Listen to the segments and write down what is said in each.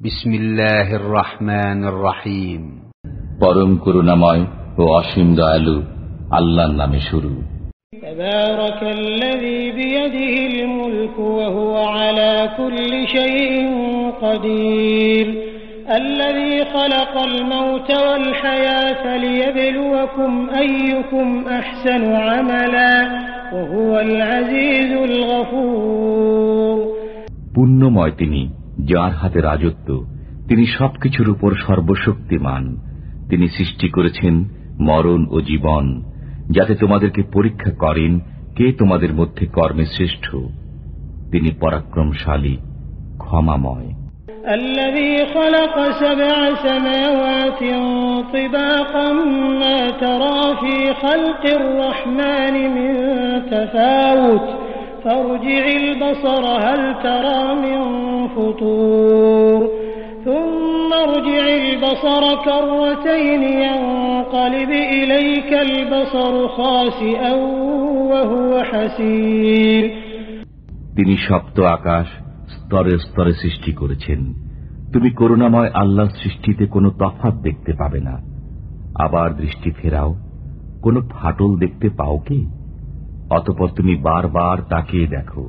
بسم الله الرحمن الرحيم পরম করুণাময় ও অসীম দয়ালু আল্লাহর নামে শুরু تبارك الذي بيده الملك وهو على كل شيء قدير الذي خلق الموت والحياة ليبلوكم أيكم أحسن عملا وهو العزيز الغفور পুণ্যময় তিনি যার হাতে রাজত্ব তিনি সবকিছুর উপর সর্বশক্তিমান তিনি সৃষ্টি করেছেন মরণ ও জীবন যাতে তোমাদেরকে পরীক্ষা করেন কে তোমাদের মধ্যে কর্মে শ্রেষ্ঠ তিনি পরাক্রমশালী ক্ষমাময় الذي خلق سبع سماوات طباقا ما ترى في خلق الرحمن من تفاوت فارجع البصر هل ترى من فطور ثم ارجع البصر كرتين ينقلب إليك البصر خاسئا وهو حسير তিনি সপ্ত আকাশ স্তরে স্তরে সৃষ্টি করেছেন তুমি করুণাময় আল্লাহর সৃষ্টিতে কোনো তফাত দেখতে পাবে না আবার দৃষ্টি ফেরাও কোনো ফাটল দেখতে পাও কি অতপর তুমি বারবার তাকিয়ে দেখো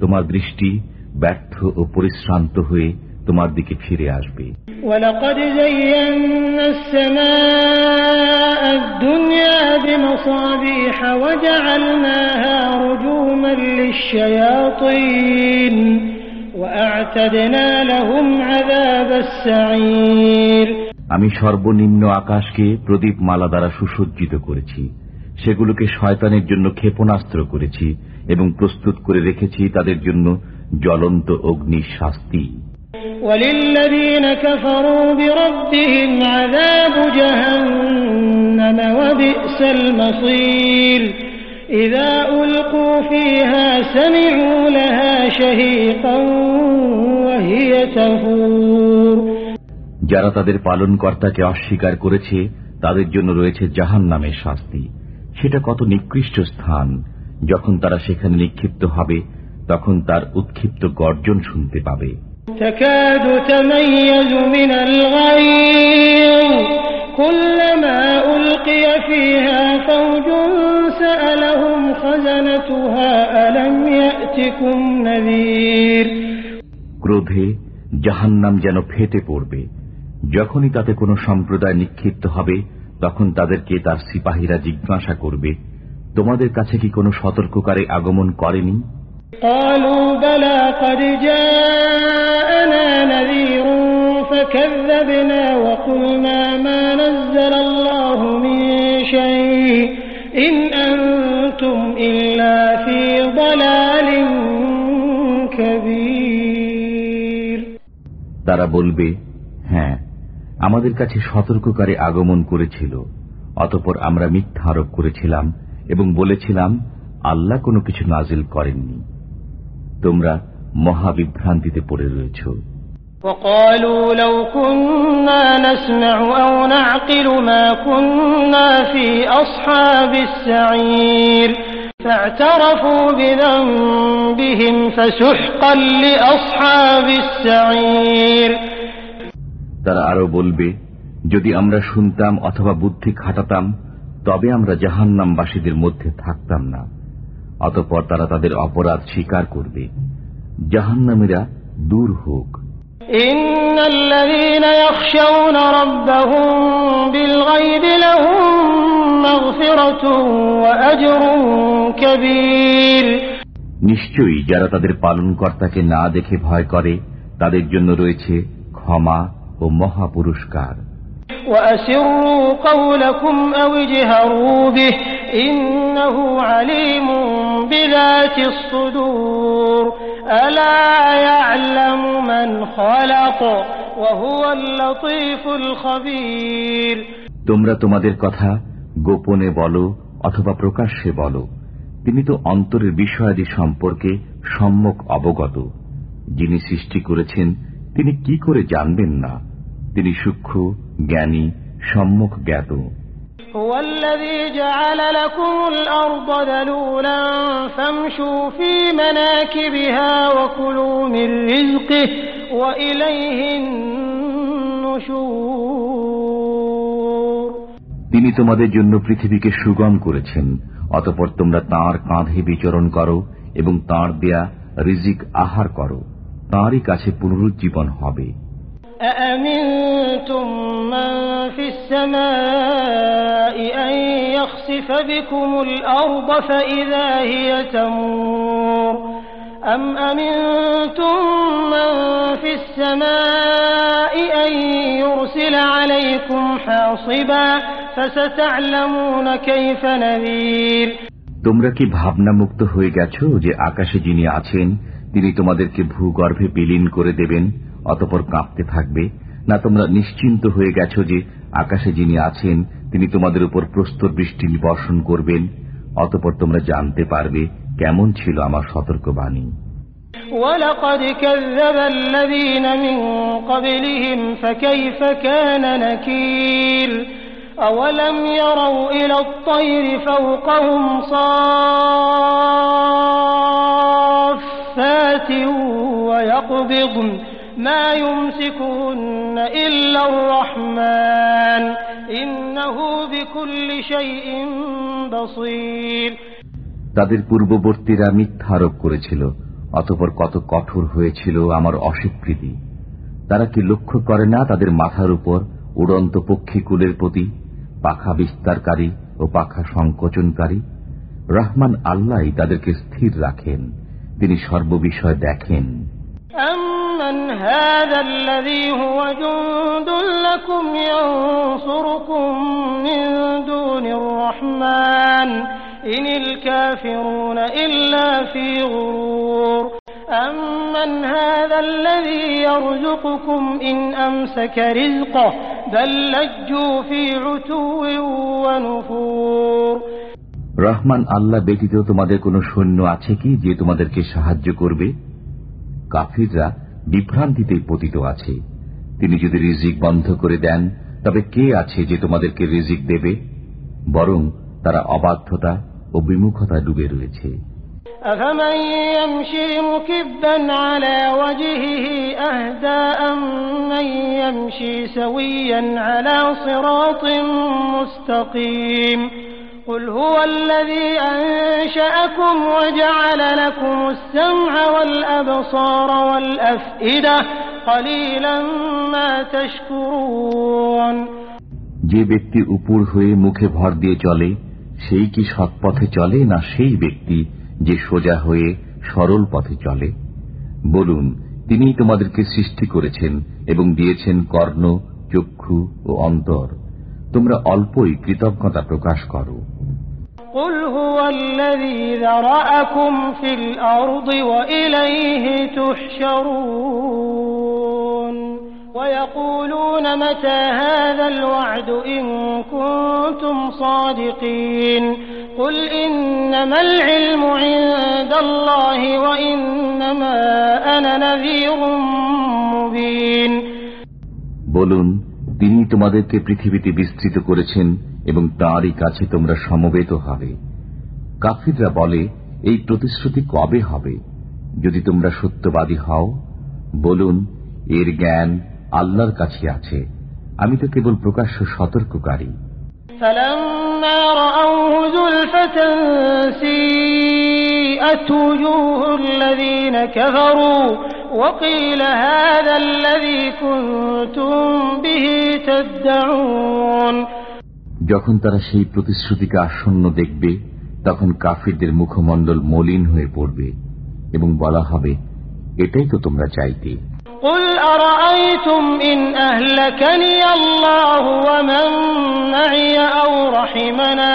তোমার দৃষ্টি ব্যর্থ ও পরিশ্রান্ত হয়ে তোমার দিকে ফিরে আসবে। আমি সর্বনিম্ন আকাশকে প্রদীপ মালা দ্বারা সুসজ্জিত করেছি। সেগুলোকে শয়তানের জন্য ক্ষেপণাস্ত্র করেছি এবং প্রস্তুত করে রেখেছি তাদের জন্য জ্বলন্ত অগ্নির শাস্তি وللذين كفروا بربهم عذاب جهنم وبئس المصير إذا ألقوا فيها سمعوا لها شهيقا وهي تفور যারা তাদের পালনকর্তাকে অস্বীকার করেছে তাদের জন্য রয়েছে জাহান নামের শাস্তি সেটা কত নিকৃষ্ট স্থান যখন তারা সেখানে নিক্ষিপ্ত হবে তখন তার উৎক্ষিপ্ত গর্জন শুনতে পাবে تكاد تميز من الغيظ كلما ألقي فيها فوج سألهم خزنتها ألم يأتكم نذير ক্রোধে জাহান্নাম যেন ফেটে পড়বে যখনই তাতে কোনো সম্প্রদায় নিক্ষিপ্ত হবে তখন তাদেরকে তার সিপাহীরা জিজ্ঞাসা করবে তোমাদের কাছে কি কোনো সতর্ককারী আগমন করেনি قالوا بلى قد جاءنا نذير فكذبنا وقلنا ما نزل الله من شيء إن أنتم إلا في ضلال كبير তারা বলবে হ্যাঁ আমাদের কাছে সতর্ককারী আগমন করেছিল অতপর আমরা মিথ্যা আরোপ করেছিলাম এবং বলেছিলাম আল্লাহ কোনো কিছু নাজিল করেননি তোমরা মহাবিভ্রান্তিতে পড়ে রয়েছ وقالوا لو كنا نسمع أو نعقل ما كنا في أصحاب السعير فاعترفوا بذنبهم فسحقا لأصحاب السعير তারা আরো বলবে যদি আমরা শুনতাম অথবা বুদ্ধি খাটাতাম তবে আমরা জাহান্নামবাসীদের মধ্যে থাকতাম না অতঃপর তারা তাদের অপরাধ স্বীকার করবে। জাহান্নামীরা দূর হোক। নিশ্চয়ই যারা তাদের পালন কর্তাকে না দেখে ভয় করে তাদের জন্য রয়েছে ক্ষমা ও মহাপুরস্কার। وأسروا قولكم أو اجهروا به إنه عليم بذات الصدور ألا يعلم من خلق وهو اللطيف الخبير তোমরা তোমাদের কথা গোপনে বলো অথবা প্রকাশ্যে বলো তিনি তো অন্তরের বিষয়াদি সম্পর্কে সম্যক অবগত যিনি সৃষ্টি করেছেন তিনি কি করে জানবেন না তিনি সূক্ষ্ম জ্ঞানী সম্যক জ্ঞাত هو الذي جعل لكم الأرض ذلولا فامشوا في مناكبها وكلوا من رزقه وإليه النشور তিনি তোমাদের জন্য পৃথিবীকে সুগম করেছেন অতপর তোমরা তাঁর কাঁধে বিচরণ করো এবং তাঁর দেয়া রিজিক আহার করো তাঁরই কাছে পুনরুজ্জীবন হবে أأمنتم من في السماء أن يخسف بكم الأرض فإذا هي تمور أم أمنتم من في السماء أن يرسل عليكم حاصبا فستعلمون كيف نذير তোমরা কি ভাবনামুক্ত হয়ে গেছো যে আকাশে যিনি আছেন তিনি তোমাদেরকে ভূগর্ভে বিলীন করে দেবেন অতপর কাঁপতে থাকবে না তোমরা নিশ্চিন্ত হয়ে গেছো যে আকাশে যিনি আছেন তিনি তোমাদের উপর প্রস্তর বৃষ্টি বর্ষণ করবেন অতপর তোমরা জানতে পারবে কেমন ছিল আমার সতর্কবাণী ولقد كذب الذين من قبلهم فكيف كان نكير أولم يروا إلى الطير فوقهم صافات ويقبضن ما يمسكهن إلا الرحمن إنه بكل شيء بصير তাদের পূর্ববর্তীরা মিথ্যা আরোপ করেছিল অতপর কত কঠোর হয়েছিল আমার অস্বীকৃতি তারা কি লক্ষ্য করে না তাদের মাথার উপর উড়ন্ত পক্ষীকুলের প্রতি পাখা বিস্তারকারী ও পাখা সংকোচনকারী রহমান আল্লাহ তাদেরকে স্থির রাখেন তিনি সর্ববিষয় দেখেন أمن هذا الذي هو جند لكم ينصركم من دون الرحمن إن الكافرون إلا في غرور أمن هذا الذي يرزقكم إن أمسك رزقه بل لجوا في عتو ونفور রহমান আল্লাহ ব্যতীত তোমাদের কোনো সৈন্য আছে কি যে তোমাদেরকে সাহায্য করবে কাফিররা বিভ্রান্তিতেই পতিত আছে তিনি যদি রিজিক বন্ধ করে দেন তবে কে আছে যে তোমাদেরকে রিজিক দেবে বরং তারা অবাধ্যতা ও বিমুখতা ডুবে রয়েছে أفمن يمشي مكبا على وجهه أهدى أمن يمشي سويا على صراط مستقيم قل هو الذي أنشأكم وجعل لكم السمع والأبصار والأفئدة قليلا ما تشكرون যে ব্যক্তি উপর হয়ে মুখে ভর দিয়ে চলে সেই কি সৎপথে চলে না সেই ব্যক্তি যে সোজা হয়ে সরল পথে চলে বলুন তিনি তোমাদেরকে সৃষ্টি করেছেন এবং দিয়েছেন কর্ণ চক্ষু ও অন্তর তোমরা অল্পই কৃতজ্ঞতা প্রকাশ করো قل هو الذي ذرأكم في الأرض وإليه تحشرون ويقولون متى هذا الوعد إن كنتم صادقين قل إنما العلم عند الله وإنما أنا نذير مبين বলুন তিনি তোমাদেরকে পৃথিবীতে বিস্তৃত করেছেন এবং তাঁরই কাছে তোমরা সমবেত হবে কাফিররা বলে এই প্রতিশ্রুতি কবে হবে যদি তোমরা সত্যবাদী হও বলুন এর জ্ঞান আল্লাহর কাছে আছে আমি তো কেবল প্রকাশ্য সতর্ককারী فلما رأوه زلفة سيئت وجوه الذين كفروا وقيل هذا الذي كنتم به تدعون যখন তারা সেই প্রতিশ্রুতিকে আসন্ন দেখবে তখন কাফিরদের মুখমণ্ডল মলিন হয়ে পড়বে এবং বলা হবে এটাই তো তোমরা চাইতে قل أرأيتم إن أهلكني الله ومن معي أو رحمنا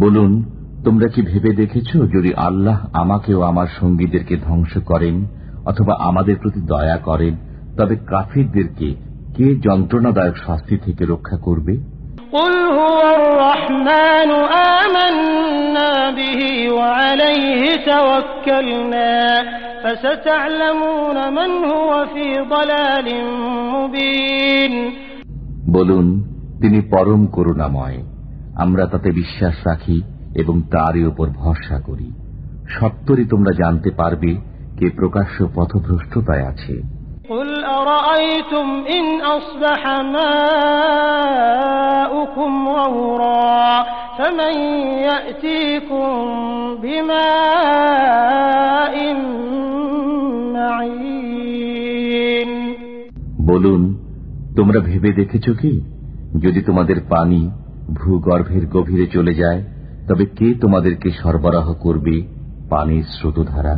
বলুন তোমরা কি ভেবে দেখেছ যদি আল্লাহ আমাকে ও আমার সঙ্গীদেরকে ধ্বংস করেন অথবা আমাদের প্রতি দয়া করেন তবে কাফিরদেরকে কে যন্ত্রণাদায়ক শাস্তি থেকে রক্ষা করবে? আমান্না বিহি ওয়া তাওয়াক্কালনা وعليه توكلنا فستعلمون من هو في ضلال مبين বলুন তিনি পরম করুণাময় আমরা তাতে বিশ্বাস রাখি এবং তারই উপর ভরসা করি সত্তরই তোমরা জানতে পারবে কে প্রকাশ্য পথভ্রষ্টতায় আছে قل أرأيتم إن أصبح ماؤكم غورا فمن يأتيكم بماء معين বলুন তোমরা ভেবে দেখেছ কি যদি তোমাদের পানি ভূগর্ভের গভীরে চলে যায় তবে কে তোমাদেরকে সরবরাহ করবে পানির স্রোতধারা